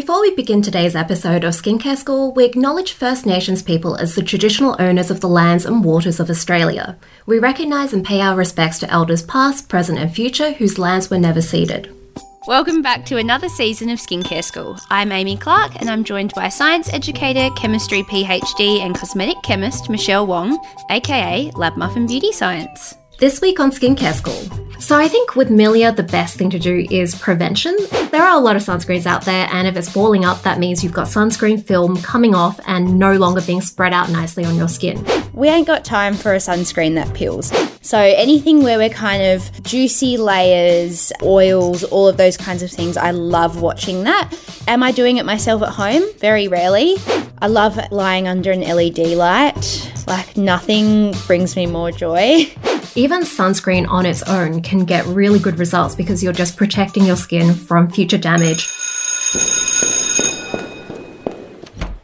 Before we begin today's episode of Skincare School, we acknowledge First Nations people as the traditional owners of the lands and waters of Australia. We recognise and pay our respects to elders past, present, and future whose lands were never ceded. Welcome back to another season of Skincare School. I'm Amy Clark and I'm joined by science educator, chemistry PhD, and cosmetic chemist Michelle Wong, aka Lab Muffin Beauty Science. This week on Skincare School. So, I think with milia, the best thing to do is prevention. There are a lot of sunscreens out there, and if it's balling up, that means you've got sunscreen film coming off and no longer being spread out nicely on your skin. We ain't got time for a sunscreen that peels. So, anything where we're kind of juicy layers, oils, all of those kinds of things, I love watching that. Am I doing it myself at home? Very rarely. I love lying under an LED light. Like, nothing brings me more joy. Even sunscreen on its own can get really good results because you're just protecting your skin from future damage.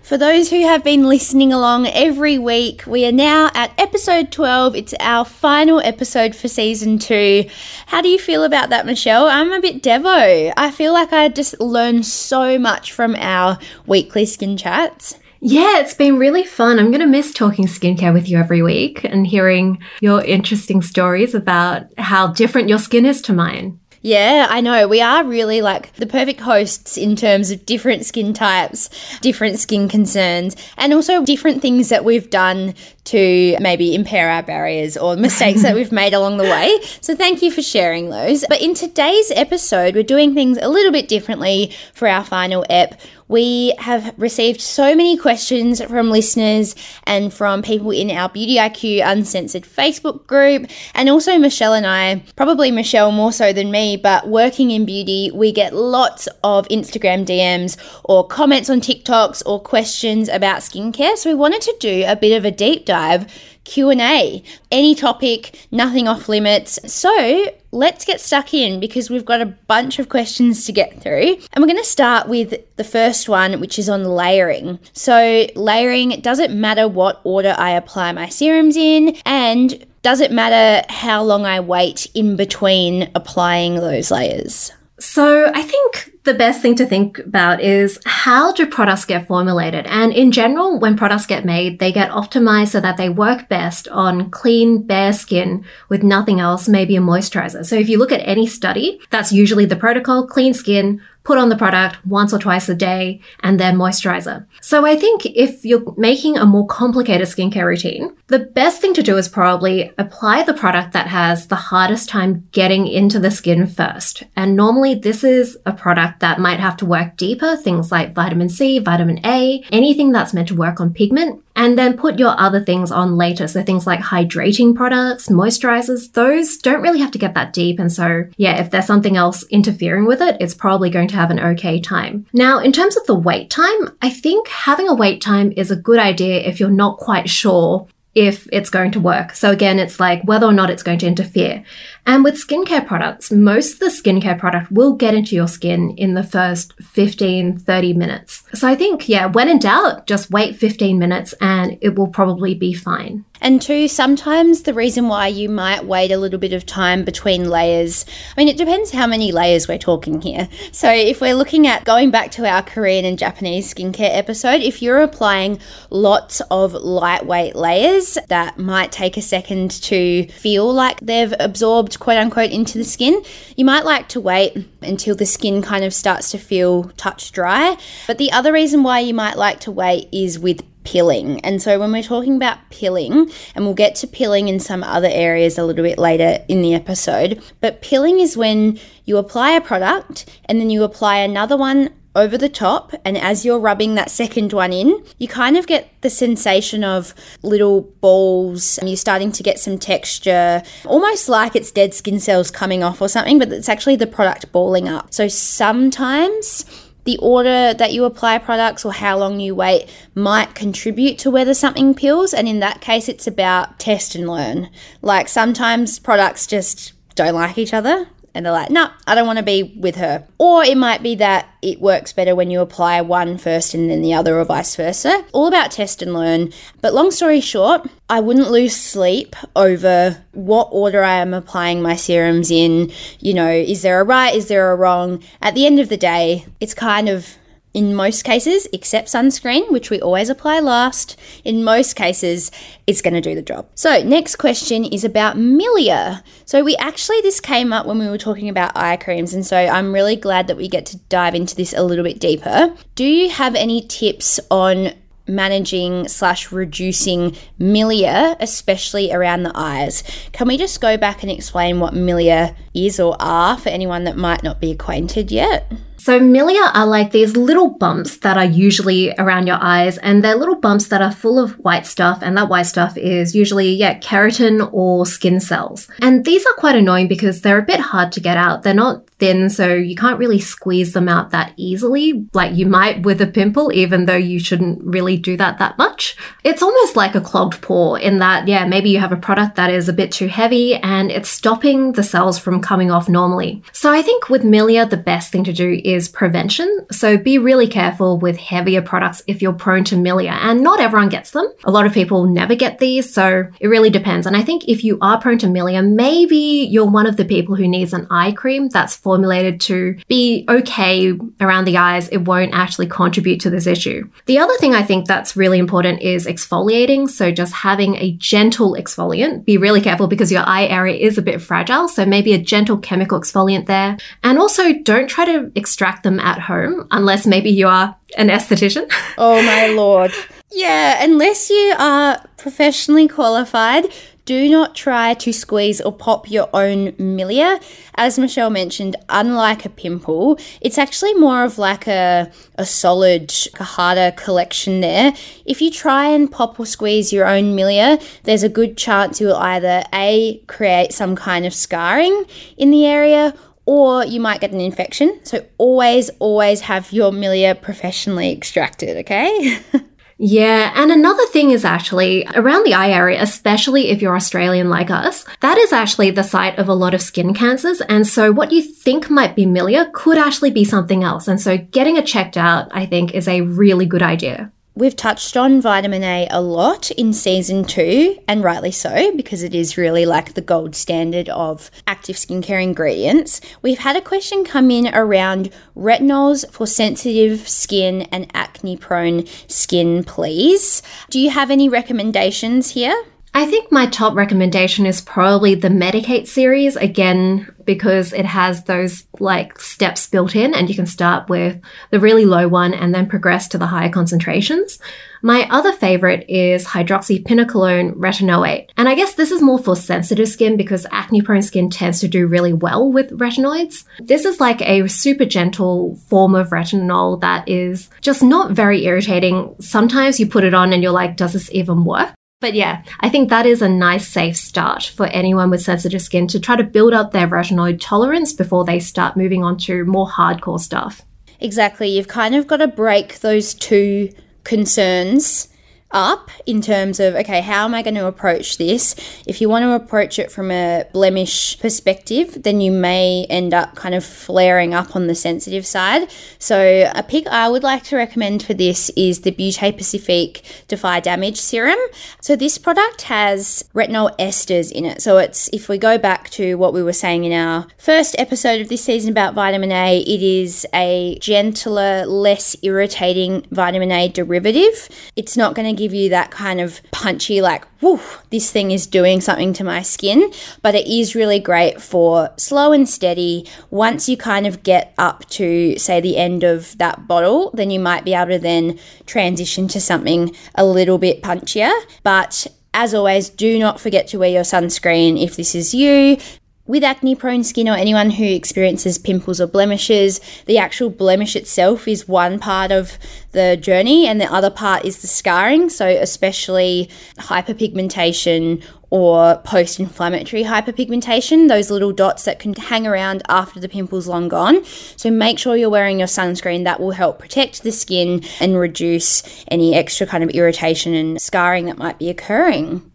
For those who have been listening along every week, we are now at episode 12. It's our final episode for season two. How do you feel about that, Michelle? I'm a bit devo. I feel like I just learned so much from our weekly skin chats. Yeah, it's been really fun. I'm going to miss talking skincare with you every week and hearing your interesting stories about how different your skin is to mine. Yeah, I know. We are really like the perfect hosts in terms of different skin types, different skin concerns, and also different things that we've done to maybe impair our barriers or mistakes that we've made along the way. So thank you for sharing those. But in today's episode, we're doing things a little bit differently for our final ep. We have received so many questions from listeners and from people in our Beauty IQ Uncensored Facebook group. And also, Michelle and I, probably Michelle more so than me, but working in beauty, we get lots of Instagram DMs or comments on TikToks or questions about skincare. So we wanted to do a bit of a deep dive Q&A. Any topic, nothing off limits. So, let's get stuck in because we've got a bunch of questions to get through. And we're going to start with the first one, which is on layering. So, layering does it matter what order I apply my serums in and does it matter how long I wait in between applying those layers? So, I think the best thing to think about is how do products get formulated? And in general, when products get made, they get optimized so that they work best on clean, bare skin with nothing else, maybe a moisturizer. So if you look at any study, that's usually the protocol, clean skin, put on the product once or twice a day, and then moisturizer. So I think if you're making a more complicated skincare routine, the best thing to do is probably apply the product that has the hardest time getting into the skin first. And normally this is a product that might have to work deeper, things like vitamin C, vitamin A, anything that's meant to work on pigment and then put your other things on later. So things like hydrating products, moisturizers, those don't really have to get that deep. And so, yeah, if there's something else interfering with it, it's probably going to have an okay time. Now, in terms of the wait time, I think having a wait time is a good idea if you're not quite sure if it's going to work. So again, it's like whether or not it's going to interfere. And with skincare products, most of the skincare product will get into your skin in the first 15, 30 minutes. So I think, yeah, when in doubt, just wait 15 minutes and it will probably be fine. And two, sometimes the reason why you might wait a little bit of time between layers, I mean, it depends how many layers we're talking here. So if we're looking at going back to our Korean and Japanese skincare episode, if you're applying lots of lightweight layers that might take a second to feel like they've absorbed quote unquote into the skin. You might like to wait until the skin kind of starts to feel touch dry. But the other reason why you might like to wait is with pilling. And so when we're talking about pilling, and we'll get to pilling in some other areas a little bit later in the episode, but pilling is when you apply a product and then you apply another one over the top, and as you're rubbing that second one in, you kind of get the sensation of little balls, and you're starting to get some texture, almost like it's dead skin cells coming off or something, but it's actually the product balling up. So sometimes the order that you apply products or how long you wait might contribute to whether something peels. And in that case, it's about test and learn. Like sometimes products just don't like each other and they're like, no, nah, I don't want to be with her. Or it might be that it works better when you apply one first and then the other, or vice versa. All about test and learn. But long story short, I wouldn't lose sleep over what order I am applying my serums in. You know, is there a right? Is there a wrong? At the end of the day, it's kind of in most cases, except sunscreen, which we always apply last, in most cases, it's going to do the job. So, next question is about milia. So, we actually, this came up when we were talking about eye creams, and so I'm really glad that we get to dive into this a little bit deeper. Do you have any tips on managing slash reducing milia, especially around the eyes. Can we just go back and explain what milia is or are for anyone that might not be acquainted yet? So, milia are like these little bumps that are usually around your eyes, and they're little bumps that are full of white stuff, and that white stuff is usually, yeah, keratin or skin cells. And these are quite annoying because they're a bit hard to get out. They're not thin, so you can't really squeeze them out that easily, like you might with a pimple, even though you shouldn't really do that that much. It's almost like a clogged pore in that, yeah, maybe you have a product that is a bit too heavy and it's stopping the cells from coming off normally. So I think with milia, the best thing to do is prevention. So be really careful with heavier products if you're prone to milia, and not everyone gets them. A lot of people never get these, so it really depends. And I think if you are prone to milia, maybe you're one of the people who needs an eye cream that's formulated to be okay around the eyes, it won't actually contribute to this issue. The other thing I think that's really important is exfoliating. So just having a gentle exfoliant. Be really careful because your eye area is a bit fragile. So maybe a gentle chemical exfoliant there. And also don't try to extract them at home unless maybe you are an esthetician. Oh my lord. Yeah, unless you are professionally qualified, do not try to squeeze or pop your own milia. As Michelle mentioned, unlike a pimple, it's actually more of like a, a solid, harder collection there. If you try and pop or squeeze your own milia, there's a good chance you'll either A, create some kind of scarring in the area, or you might get an infection. So always, always have your milia professionally extracted, okay? Yeah, and another thing is actually around the eye area, especially if you're Australian like us, that is actually the site of a lot of skin cancers. And so what you think might be milia could actually be something else. And so getting it checked out, I think, is a really good idea. We've touched on vitamin A a lot in season two, and rightly so, because it is really like the gold standard of active skincare ingredients. We've had a question come in around retinols for sensitive skin and acne prone skin, please. Do you have any recommendations here? I think my top recommendation is probably the Medik8 series, again, because it has those like steps built in and you can start with the really low one and then progress to the higher concentrations. My other favorite is hydroxypinacolone retinoate. And I guess this is more for sensitive skin because acne prone skin tends to do really well with retinoids. This is like a super gentle form of retinol that is just not very irritating. Sometimes you put it on and you're like, does this even work? But yeah, I think that is a nice safe start for anyone with sensitive skin to try to build up their retinoid tolerance before they start moving on to more hardcore stuff. Exactly. You've kind of got to break those two concerns up in terms of okay how am i going to approach this? If you want to approach it from a blemish perspective then you may end up kind of flaring up on the sensitive side. So a pick i would like to recommend for this is the beauté pacifique defy damage serum. So this product has retinol esters in it. So it's if we go back to what we were saying in our first episode of this season about vitamin a it is a gentler less irritating vitamin a derivative. It's not going to give you that kind of punchy, like, whoo, this thing is doing something to my skin. But it is really great for slow and steady. Once you kind of get up to, say, the end of that bottle, then you might be able to then transition to something a little bit punchier. But as always, do not forget to wear your sunscreen if this is you. With acne prone skin or anyone who experiences pimples or blemishes, the actual blemish itself is one part of the journey, and the other part is the scarring. So, especially hyperpigmentation or post inflammatory hyperpigmentation, those little dots that can hang around after the pimple's long gone. So, make sure you're wearing your sunscreen. That will help protect the skin and reduce any extra kind of irritation and scarring that might be occurring.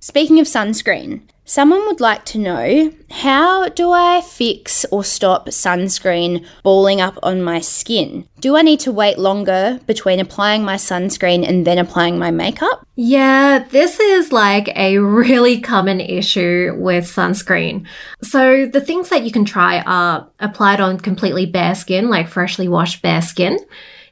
Speaking of sunscreen, Someone would like to know how do I fix or stop sunscreen balling up on my skin? Do I need to wait longer between applying my sunscreen and then applying my makeup? Yeah, this is like a really common issue with sunscreen. So, the things that you can try are applied on completely bare skin, like freshly washed bare skin.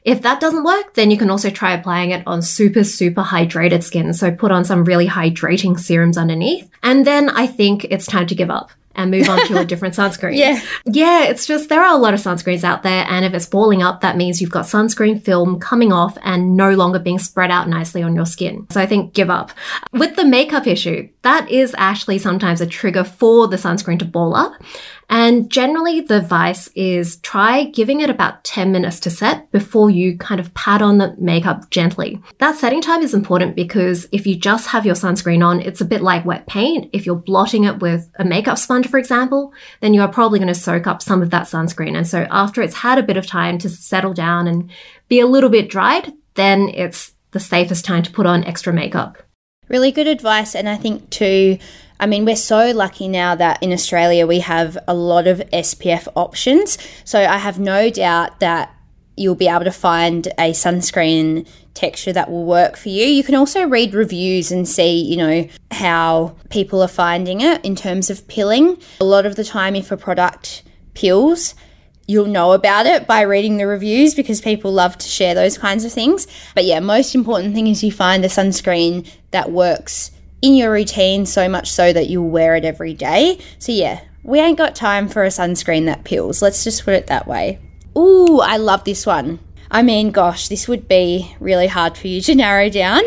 If that doesn't work, then you can also try applying it on super, super hydrated skin. So put on some really hydrating serums underneath. And then I think it's time to give up and move on to a different sunscreen. Yeah. Yeah, it's just there are a lot of sunscreens out there, and if it's balling up, that means you've got sunscreen film coming off and no longer being spread out nicely on your skin. So I think give up. With the makeup issue, that is actually sometimes a trigger for the sunscreen to ball up. And generally, the advice is try giving it about 10 minutes to set before you kind of pat on the makeup gently. That setting time is important because if you just have your sunscreen on, it's a bit like wet paint. If you're blotting it with a makeup sponge, for example, then you are probably going to soak up some of that sunscreen. And so after it's had a bit of time to settle down and be a little bit dried, then it's the safest time to put on extra makeup. Really good advice. And I think, too, I mean, we're so lucky now that in Australia we have a lot of SPF options. So I have no doubt that you'll be able to find a sunscreen texture that will work for you. You can also read reviews and see, you know, how people are finding it in terms of peeling. A lot of the time, if a product peels, you'll know about it by reading the reviews because people love to share those kinds of things. But yeah, most important thing is you find a sunscreen that works in your routine so much so that you'll wear it every day. So, yeah, we ain't got time for a sunscreen that peels. Let's just put it that way. Ooh, I love this one. I mean, gosh, this would be really hard for you to narrow down.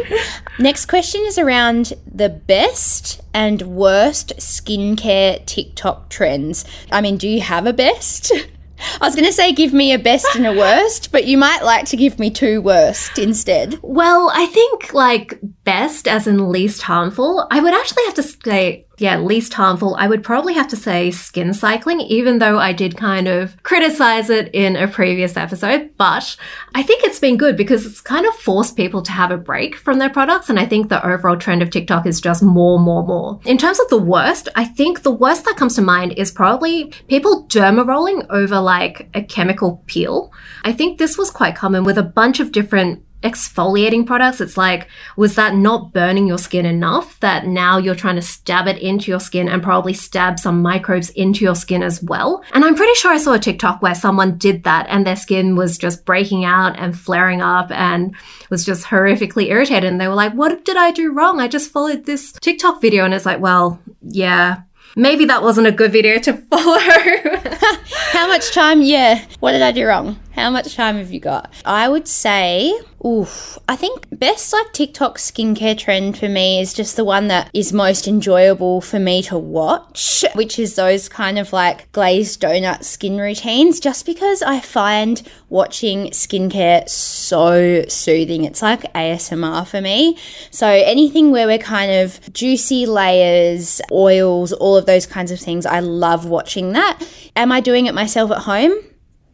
Next question is around the best and worst skincare TikTok trends. I mean, do you have a best? I was going to say give me a best and a worst, but you might like to give me two worst instead. Well, I think like best as in least harmful, I would actually have to say yeah, least harmful, I would probably have to say skin cycling, even though I did kind of criticize it in a previous episode. But I think it's been good because it's kind of forced people to have a break from their products. And I think the overall trend of TikTok is just more, more, more. In terms of the worst, I think the worst that comes to mind is probably people derma rolling over like a chemical peel. I think this was quite common with a bunch of different exfoliating products, it's like, was that not burning your skin enough that now you're trying to stab it into your skin and probably stab some microbes into your skin as well? And I'm pretty sure I saw a TikTok where someone did that and their skin was just breaking out and flaring up and was just horrifically irritated. And they were like, what did I do wrong? I just followed this TikTok video. And it's like, well, yeah, maybe that wasn't a good video to follow. How much time? Yeah. What did I do wrong? How much time have you got? I would say, oof, I think best like TikTok skincare trend for me is just the one that is most enjoyable for me to watch, which is those kind of like glazed donut skin routines, just because I find watching skincare so soothing. It's like ASMR for me. So anything where we're kind of juicy layers, oils, all of those kinds of things, I love watching that. Am I doing it myself at home?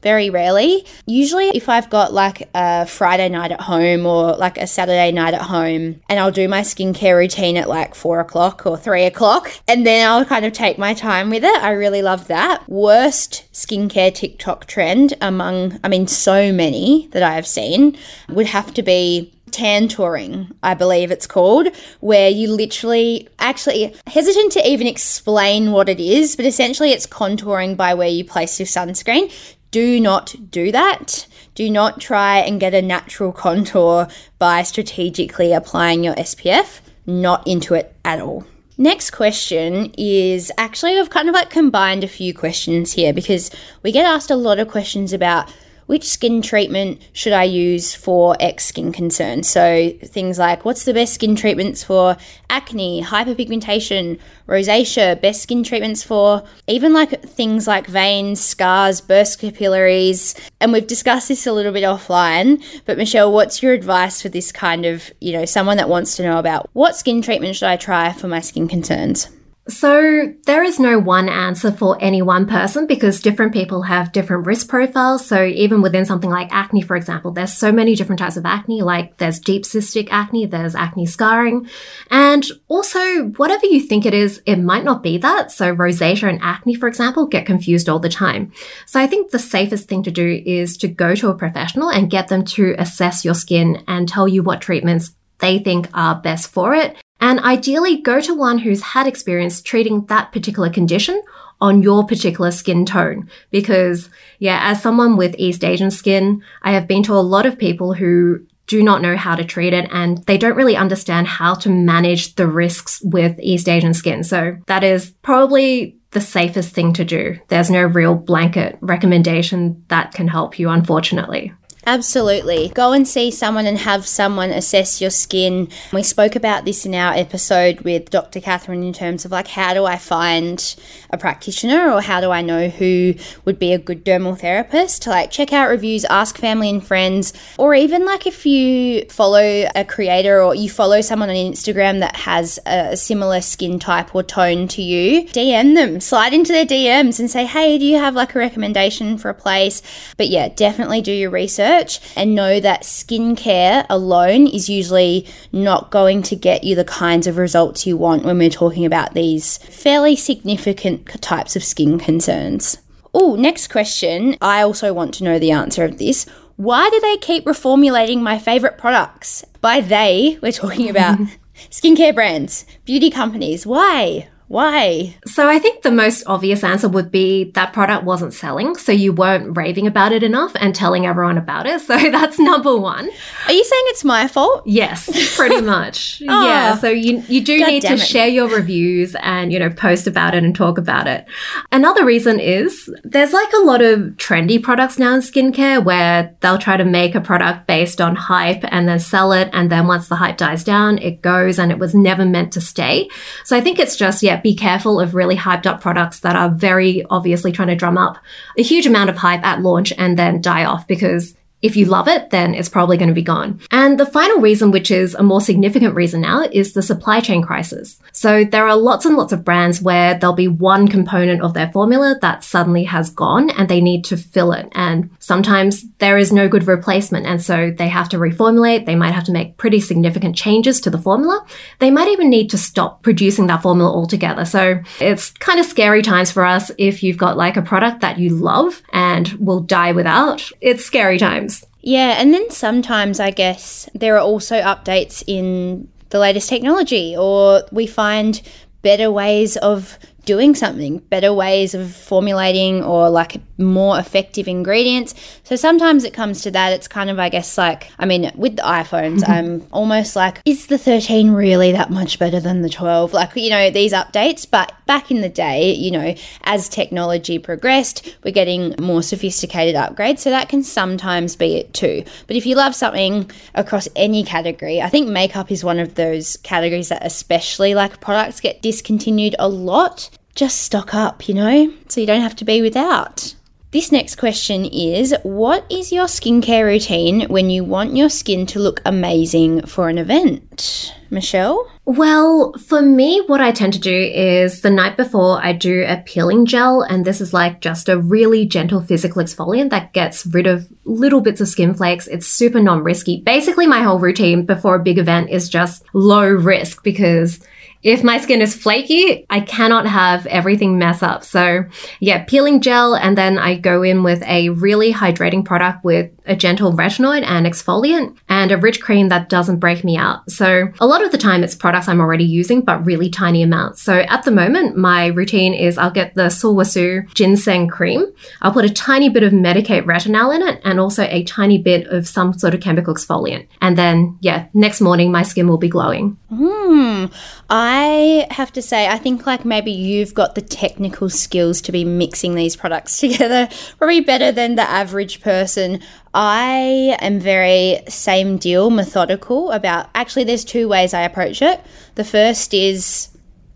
Very rarely. Usually, if I've got like a Friday night at home or like a Saturday night at home, and I'll do my skincare routine at like four o'clock or three o'clock, and then I'll kind of take my time with it. I really love that. Worst skincare TikTok trend among, I mean, so many that I have seen would have to be tan touring, I believe it's called, where you literally actually hesitant to even explain what it is, but essentially it's contouring by where you place your sunscreen do not do that. Do not try and get a natural contour by strategically applying your SPF. Not into it at all. Next question is actually, I've kind of like combined a few questions here because we get asked a lot of questions about which skin treatment should I use for X skin concern? So things like what's the best skin treatments for acne, hyperpigmentation, rosacea, best skin treatments for even like things like veins, scars, burst capillaries. And we've discussed this a little bit offline, but Michelle, what's your advice for this kind of, you know, someone that wants to know about what skin treatment should I try for my skin concerns? So, there is no one answer for any one person because different people have different risk profiles. So, even within something like acne, for example, there's so many different types of acne, like there's deep cystic acne, there's acne scarring, and also whatever you think it is, it might not be that. So, rosacea and acne, for example, get confused all the time. So, I think the safest thing to do is to go to a professional and get them to assess your skin and tell you what treatments they think are best for it and ideally go to one who's had experience treating that particular condition on your particular skin tone. Because yeah, as someone with East Asian skin, I have been to a lot of people who do not know how to treat it and they don't really understand how to manage the risks with East Asian skin. So that is probably the safest thing to do. There's no real blanket recommendation that can help you, unfortunately. Absolutely. Go and see someone and have someone assess your skin. We spoke about this in our episode with Dr. Catherine in terms of like how do I find a practitioner or how do I know who would be a good dermal therapist like check out reviews, ask family and friends, or even like if you follow a creator or you follow someone on Instagram that has a similar skin type or tone to you, DM them, slide into their DMs and say, hey, do you have like a recommendation for a place? But yeah, definitely do your research research and know that skincare alone is usually not going to get you the kinds of results you want when we're talking about these fairly significant types of skin concerns. Oh, next question. I also want to know the answer of this. Why do they keep reformulating my favorite products? By they, we're talking about skincare brands, beauty companies. Why? Why? So I think the most obvious answer would be that product wasn't selling, so you weren't raving about it enough and telling everyone about it. So that's number one. Are you saying it's my fault? Yes, pretty much. oh, yeah. So you you do God need to it. share your reviews and you know post about it and talk about it. Another reason is there's like a lot of trendy products now in skincare where they'll try to make a product based on hype and then sell it, and then once the hype dies down, it goes and it was never meant to stay. So I think it's just yeah be careful of really hyped up products that are very obviously trying to drum up a huge amount of hype at launch and then die off because if you love it, then it's probably going to be gone. And the final reason, which is a more significant reason now, is the supply chain crisis. So there are lots and lots of brands where there'll be one component of their formula that suddenly has gone and they need to fill it. And sometimes there is no good replacement. And so they have to reformulate. They might have to make pretty significant changes to the formula. They might even need to stop producing that formula altogether. So it's kind of scary times for us if you've got like a product that you love and will die without. It's scary times. Yeah, and then sometimes I guess there are also updates in the latest technology, or we find better ways of doing something, better ways of formulating or like more effective ingredients. So sometimes it comes to that. It's kind of, I guess, like, I mean, with the iPhones, mm-hmm. I'm almost like, is the 13 really that much better than the 12? Like, you know, these updates. But back in the day, you know, as technology progressed, we're getting more sophisticated upgrades. So that can sometimes be it too. But if you love something across any category, I think makeup is one of those categories that especially like products get discontinued a lot just stock up, you know, so you don't have to be without. This next question is What is your skincare routine when you want your skin to look amazing for an event? Michelle? Well, for me, what I tend to do is the night before I do a peeling gel, and this is like just a really gentle physical exfoliant that gets rid of little bits of skin flakes. It's super non risky. Basically, my whole routine before a big event is just low risk because if my skin is flaky, I cannot have everything mess up. So yeah, peeling gel and then I go in with a really hydrating product with a gentle retinoid and exfoliant and a rich cream that doesn't break me out. So a lot of the time it's products I'm already using, but really tiny amounts. So at the moment, my routine is I'll get the Sulwhasoo ginseng cream. I'll put a tiny bit of Medik8 retinol in it and also a tiny bit of some sort of chemical exfoliant. And then, yeah, next morning my skin will be glowing. Hmm. I have to say, I think like maybe you've got the technical skills to be mixing these products together probably better than the average person. I am very same deal, methodical about actually, there's two ways I approach it. The first is,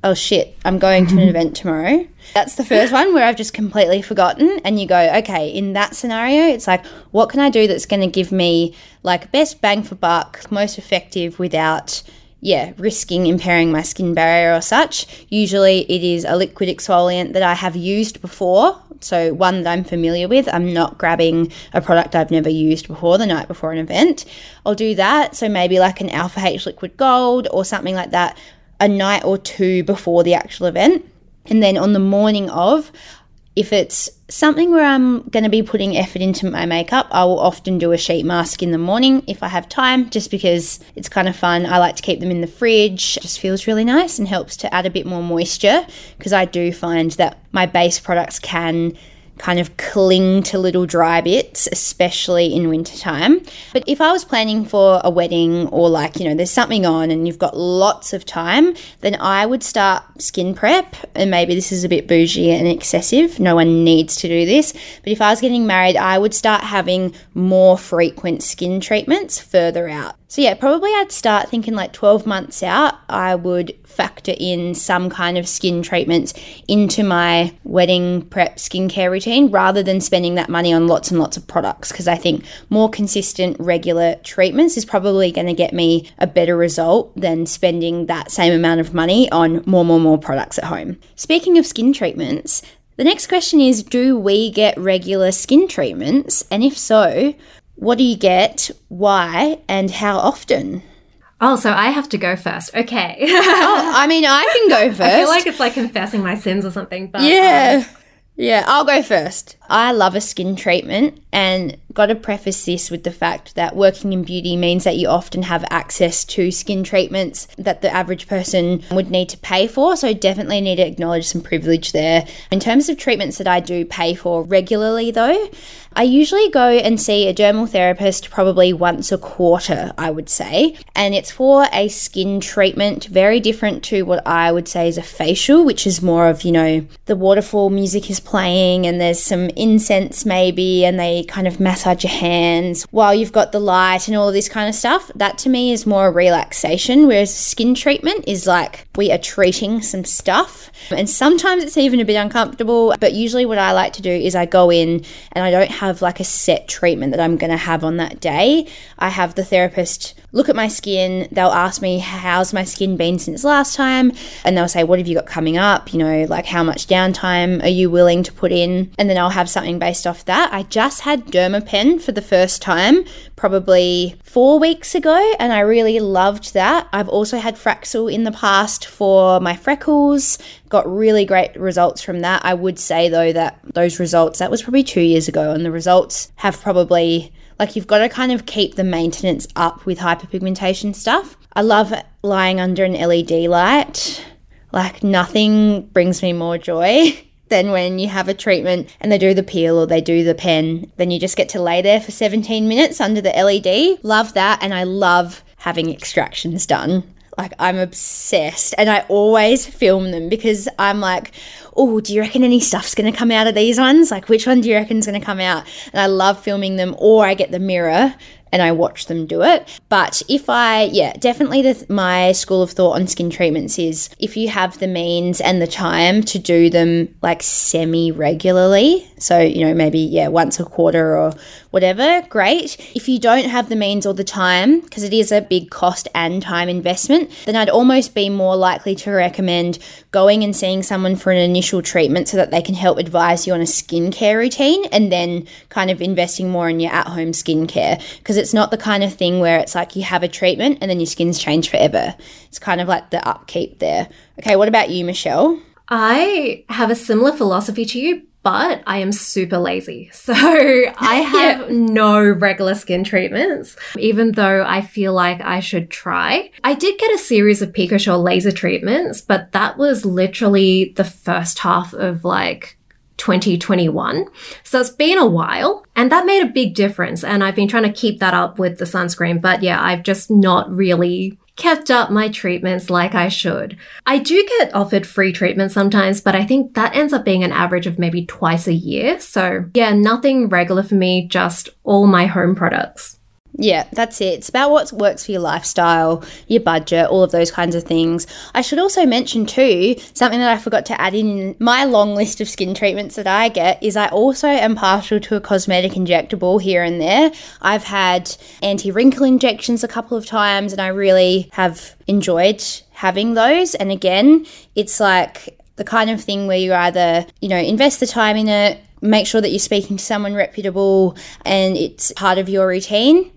oh shit, I'm going to an event tomorrow. That's the first one where I've just completely forgotten. And you go, okay, in that scenario, it's like, what can I do that's going to give me like best bang for buck, most effective without yeah, risking impairing my skin barrier or such. Usually it is a liquid exfoliant that I have used before, so one that I'm familiar with. I'm not grabbing a product I've never used before the night before an event. I'll do that, so maybe like an Alpha H liquid gold or something like that a night or two before the actual event. And then on the morning of, If it's something where I'm going to be putting effort into my makeup, I will often do a sheet mask in the morning if I have time, just because it's kind of fun. I like to keep them in the fridge. It just feels really nice and helps to add a bit more moisture because I do find that my base products can kind of cling to little dry bits, especially in wintertime. But if I was planning for a wedding or like, you know, there's something on and you've got lots of time, then I would start skin prep. And maybe this is a bit bougie and excessive. No one needs to do this. But if I was getting married, I would start having more frequent skin treatments further out. So, yeah, probably I'd start thinking like 12 months out, I would factor in some kind of skin treatments into my wedding prep skincare routine rather than spending that money on lots and lots of products. Because I think more consistent, regular treatments is probably going to get me a better result than spending that same amount of money on more, more, more products at home. Speaking of skin treatments, the next question is Do we get regular skin treatments? And if so, what do you get, why, and how often? Oh, so I have to go first. Okay. oh, I mean, I can go first. I feel like it's like confessing my sins or something. But yeah, um, yeah, I'll go first. I love a skin treatment, and got to preface this with the fact that working in beauty means that you often have access to skin treatments that the average person would need to pay for. So, definitely need to acknowledge some privilege there. In terms of treatments that I do pay for regularly, though, I usually go and see a dermal therapist probably once a quarter, I would say. And it's for a skin treatment, very different to what I would say is a facial, which is more of, you know, the waterfall music is playing and there's some incense maybe, and they kind of massage your hands while you've got the light and all this kind of stuff. That to me is more relaxation, whereas skin treatment is like we are treating some stuff. And sometimes it's even a bit uncomfortable, but usually what I like to do is I go in and I don't have like a set treatment that I'm going to have on that day. I have the therapist look at my skin. They'll ask me, How's my skin been since last time? And they'll say, What have you got coming up? You know, like how much downtime are you willing to put in? And then I'll have something based off that. I just had Dermapen for the first time, probably four weeks ago, and I really loved that. I've also had Fraxel in the past for my freckles, got really great results from that. I would say though that those results, that was probably two years ago, and the results have probably like you've got to kind of keep the maintenance up with hyperpigmentation stuff. I love lying under an LED light. Like nothing brings me more joy than when you have a treatment and they do the peel or they do the pen. Then you just get to lay there for 17 minutes under the LED. Love that. And I love having extractions done. Like I'm obsessed and I always film them because I'm like, oh, do you reckon any stuff's going to come out of these ones? Like which one do you reckon is going to come out? And I love filming them or I get the mirror and I watch them do it. But if I, yeah, definitely the, my school of thought on skin treatments is if you have the means and the time to do them like semi regularly, so, you know, maybe, yeah, once a quarter or whatever, great. If you don't have the means or the time, because it is a big cost and time investment, then I'd almost be more likely to recommend going and seeing someone for an initial treatment so that they can help advise you on a skincare routine and then kind of investing more in your at home skincare. Because it's not the kind of thing where it's like you have a treatment and then your skin's changed forever. It's kind of like the upkeep there. Okay, what about you, Michelle? I have a similar philosophy to you, but I am super lazy. So I have yeah. no regular skin treatments, even though I feel like I should try. I did get a series of PicoSure laser treatments, but that was literally the first half of like 2021. So it's been a while and that made a big difference. And I've been trying to keep that up with the sunscreen. But yeah, I've just not really kept up my treatments like I should. I do get offered free treatment sometimes, but I think that ends up being an average of maybe twice a year. So, yeah, nothing regular for me, just all my home products. Yeah, that's it. It's about what works for your lifestyle, your budget, all of those kinds of things. I should also mention, too, something that I forgot to add in my long list of skin treatments that I get is I also am partial to a cosmetic injectable here and there. I've had anti wrinkle injections a couple of times and I really have enjoyed having those. And again, it's like the kind of thing where you either, you know, invest the time in it, make sure that you're speaking to someone reputable and it's part of your routine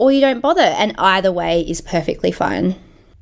or you don't bother, and either way is perfectly fine.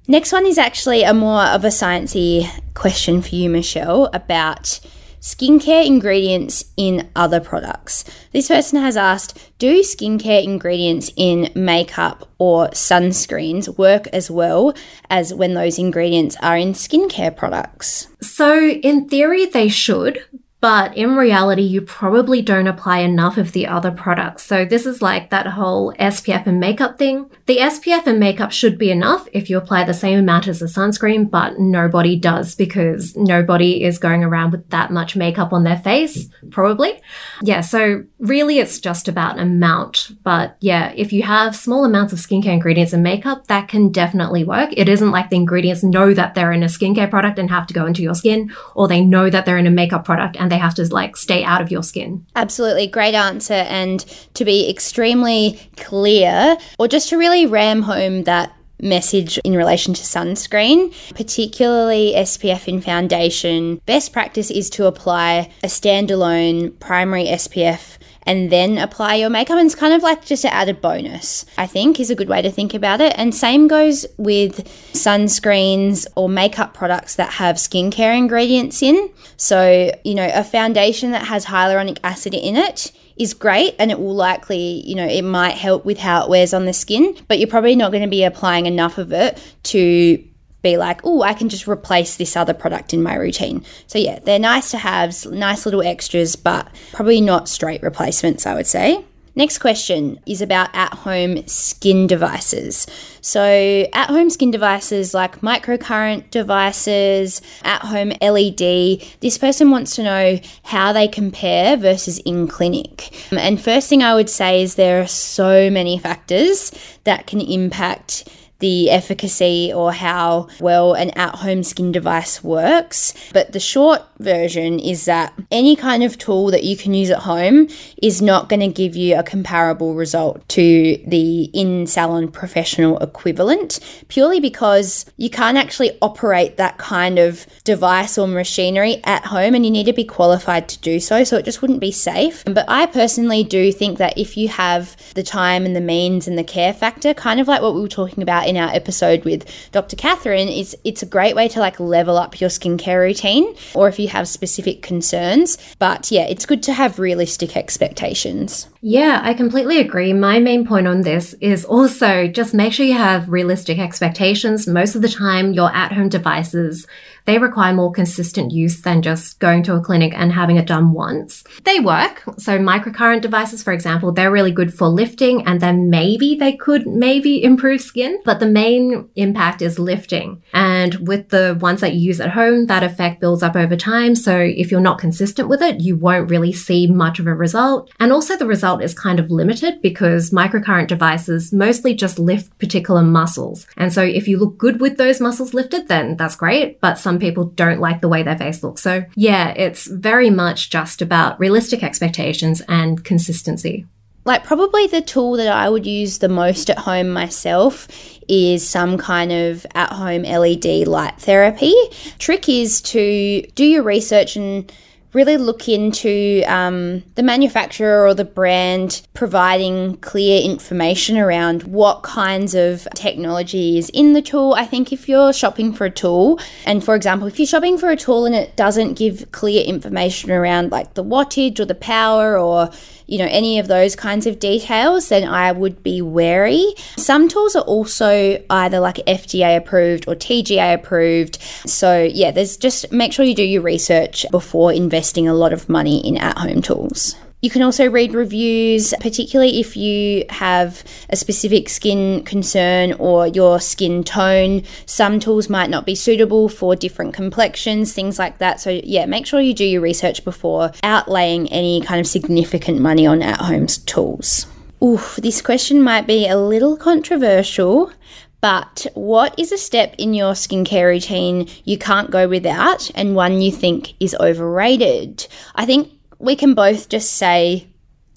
Next one is actually a more of a sciencey question for you, Michelle, about skincare ingredients in other products. This person has asked Do skincare ingredients in makeup or sunscreens work as well as when those ingredients are in skincare products? So, in theory, they should, but in reality, you probably don't apply enough of the other products. So this is like that whole SPF and makeup thing. The SPF and makeup should be enough if you apply the same amount as the sunscreen, but nobody does because nobody is going around with that much makeup on their face, probably. Yeah, so really it's just about amount. But yeah, if you have small amounts of skincare ingredients and makeup, that can definitely work. It isn't like the ingredients know that they're in a skincare product and have to go into your skin, or they know that they're in a makeup product and and they have to like stay out of your skin. Absolutely. Great answer. And to be extremely clear, or just to really ram home that message in relation to sunscreen, particularly SPF in foundation. Best practice is to apply a standalone primary SPF and then apply your makeup. And it's kind of like just an added bonus, I think, is a good way to think about it. And same goes with sunscreens or makeup products that have skincare ingredients in. So, you know, a foundation that has hyaluronic acid in it is great and it will likely, you know, it might help with how it wears on the skin, but you're probably not going to be applying enough of it to be like, oh, I can just replace this other product in my routine. So, yeah, they're nice to have, nice little extras, but probably not straight replacements, I would say. Next question is about at home skin devices. So, at home skin devices like microcurrent devices, at home LED, this person wants to know how they compare versus in clinic. Um, and first thing I would say is there are so many factors that can impact the efficacy or how well an at home skin device works. But the short version is that any kind of tool that you can use at home is not going to give you a comparable result to the in salon professional equivalent, purely because you can't actually operate that kind of device or machinery at home and you need to be qualified to do so. So it just wouldn't be safe. But I personally do think that if you have the time and the means and the care factor, kind of like what we were talking about in our episode with Dr. Catherine, is it's a great way to like level up your skincare routine or if you have specific concerns. But yeah, it's good to have realistic expectations. Yeah, I completely agree. My main point on this is also just make sure you have realistic expectations. Most of the time, your at home devices they require more consistent use than just going to a clinic and having it done once. They work. So microcurrent devices, for example, they're really good for lifting and then maybe they could maybe improve skin, but the main impact is lifting. And with the ones that you use at home, that effect builds up over time. So if you're not consistent with it, you won't really see much of a result. And also the result is kind of limited because microcurrent devices mostly just lift particular muscles. And so if you look good with those muscles lifted, then that's great. But some people don't like the way their face looks. So yeah, it's very much just about realistic expectations and consistency. Like, probably the tool that I would use the most at home myself is some kind of at home LED light therapy. Trick is to do your research and really look into um, the manufacturer or the brand providing clear information around what kinds of technology is in the tool. I think if you're shopping for a tool, and for example, if you're shopping for a tool and it doesn't give clear information around like the wattage or the power or you know, any of those kinds of details, then I would be wary. Some tools are also either like FDA approved or TGA approved. So, yeah, there's just make sure you do your research before investing a lot of money in at home tools. You can also read reviews, particularly if you have a specific skin concern or your skin tone. Some tools might not be suitable for different complexions, things like that. So, yeah, make sure you do your research before outlaying any kind of significant money on at home tools. Oof, this question might be a little controversial, but what is a step in your skincare routine you can't go without and one you think is overrated? I think we can both just say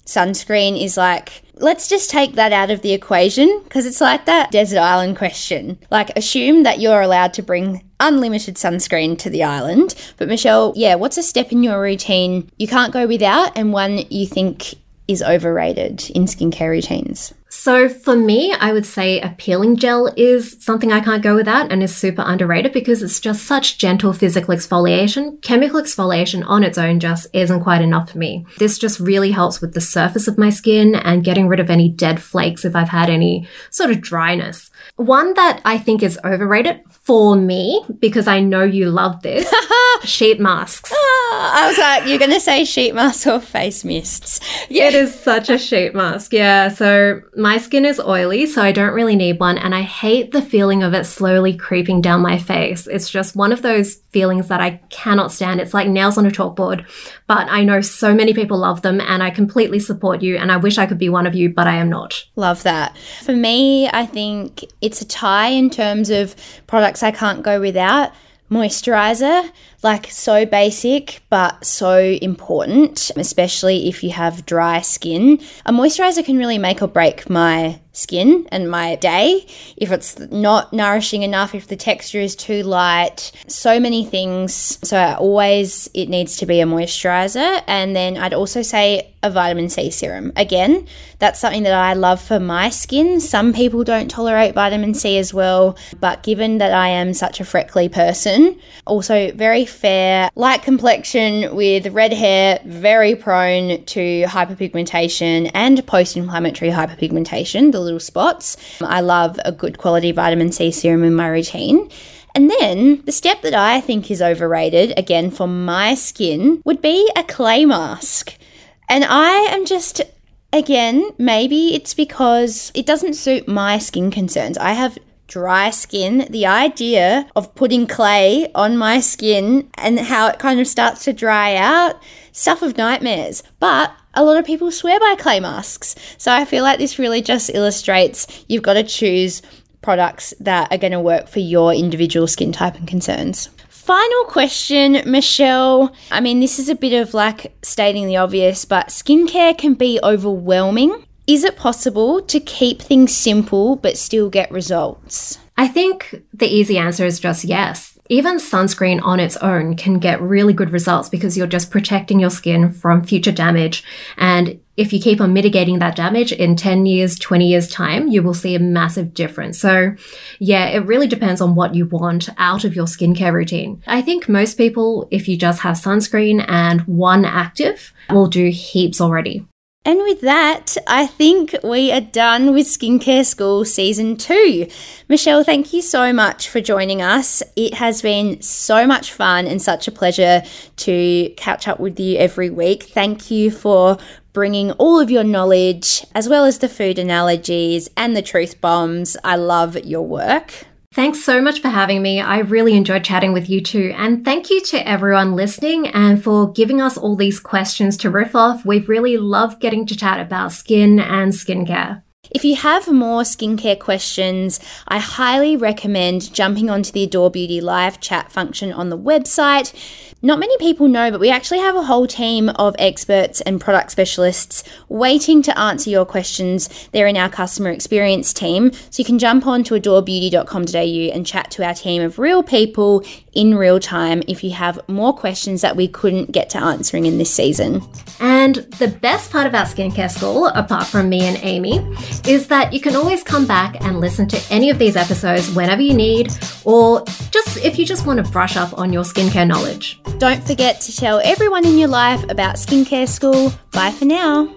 sunscreen is like, let's just take that out of the equation because it's like that desert island question. Like, assume that you're allowed to bring unlimited sunscreen to the island. But, Michelle, yeah, what's a step in your routine you can't go without and one you think is overrated in skincare routines? So for me, I would say a peeling gel is something I can't go without and is super underrated because it's just such gentle physical exfoliation. Chemical exfoliation on its own just isn't quite enough for me. This just really helps with the surface of my skin and getting rid of any dead flakes if I've had any sort of dryness. One that I think is overrated for me, because I know you love this, sheet masks. Ah, I was like, you're going to say sheet masks or face mists. Yeah. It is such a sheet mask. Yeah. So my skin is oily, so I don't really need one. And I hate the feeling of it slowly creeping down my face. It's just one of those feelings that I cannot stand. It's like nails on a chalkboard. But I know so many people love them and I completely support you. And I wish I could be one of you, but I am not. Love that. For me, I think it's a tie in terms of products I can't go without moisturizer, like so basic but so important, especially if you have dry skin. A moisturizer can really make or break my skin and my day. If it's not nourishing enough, if the texture is too light, so many things. So always it needs to be a moisturizer. And then I'd also say a vitamin C serum. Again, that's something that I love for my skin. Some people don't tolerate vitamin C as well, but given that I am such a freckly person, also very fair, light complexion with red hair, very prone to hyperpigmentation and post inflammatory hyperpigmentation, the little spots. I love a good quality vitamin C serum in my routine. And then the step that I think is overrated, again for my skin, would be a clay mask. And I am just, again, maybe it's because it doesn't suit my skin concerns. I have dry skin, the idea of putting clay on my skin and how it kind of starts to dry out, stuff of nightmares. But a lot of people swear by clay masks. So I feel like this really just illustrates you've got to choose products that are going to work for your individual skin type and concerns. Final question, Michelle. I mean, this is a bit of like stating the obvious, but skincare can be overwhelming. Is it possible to keep things simple but still get results? I think the easy answer is just yes. Even sunscreen on its own can get really good results because you're just protecting your skin from future damage. And if you keep on mitigating that damage in 10 years, 20 years time, you will see a massive difference. So yeah, it really depends on what you want out of your skincare routine. I think most people, if you just have sunscreen and one active, will do heaps already. And with that, I think we are done with Skincare School Season 2. Michelle, thank you so much for joining us. It has been so much fun and such a pleasure to catch up with you every week. Thank you for bringing all of your knowledge, as well as the food analogies and the truth bombs. I love your work. Thanks so much for having me. I really enjoyed chatting with you too. And thank you to everyone listening and for giving us all these questions to riff off. We've really loved getting to chat about skin and skincare. If you have more skincare questions, I highly recommend jumping onto the Adore Beauty live chat function on the website. Not many people know, but we actually have a whole team of experts and product specialists waiting to answer your questions. They're in our customer experience team. So you can jump on to adorebeauty.com.au and chat to our team of real people in real time if you have more questions that we couldn't get to answering in this season. And the best part about Skincare School, apart from me and Amy, is that you can always come back and listen to any of these episodes whenever you need, or just if you just want to brush up on your skincare knowledge. Don't forget to tell everyone in your life about Skincare School. Bye for now.